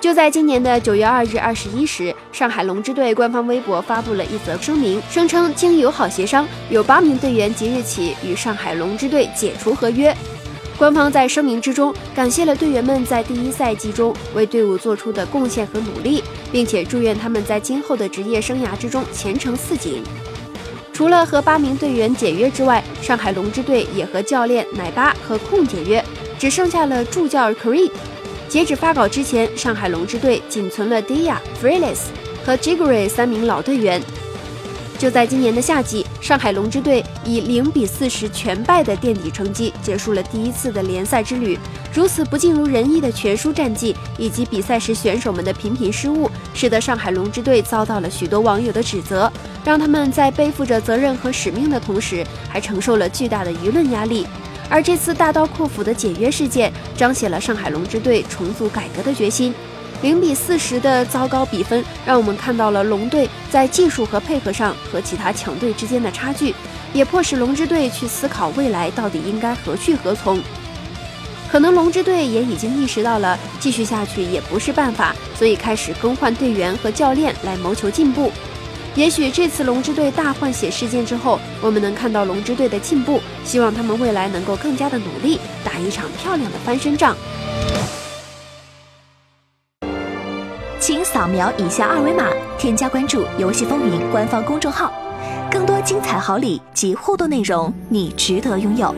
就在今年的九月二日二十一时，上海龙之队官方微博发布了一则声明，声称经友好协商，有八名队员即日起与上海龙之队解除合约。官方在声明之中感谢了队员们在第一赛季中为队伍做出的贡献和努力，并且祝愿他们在今后的职业生涯之中前程似锦。除了和八名队员解约之外，上海龙之队也和教练奶巴和控解约，只剩下了助教 Creed。截止发稿之前，上海龙之队仅存了 Dia、f r e l i s 和 Jiggery 三名老队员。就在今年的夏季，上海龙之队以零比四十全败的垫底成绩结束了第一次的联赛之旅。如此不尽如人意的全输战绩，以及比赛时选手们的频频失误，使得上海龙之队遭到了许多网友的指责，让他们在背负着责任和使命的同时，还承受了巨大的舆论压力。而这次大刀阔斧的解约事件，彰显了上海龙之队重组改革的决心。零比四十的糟糕比分，让我们看到了龙队在技术和配合上和其他强队之间的差距，也迫使龙之队去思考未来到底应该何去何从。可能龙之队也已经意识到了继续下去也不是办法，所以开始更换队员和教练来谋求进步。也许这次龙之队大换血事件之后，我们能看到龙之队的进步。希望他们未来能够更加的努力，打一场漂亮的翻身仗。请扫描以下二维码，添加关注“游戏风云”官方公众号，更多精彩好礼及互动内容，你值得拥有。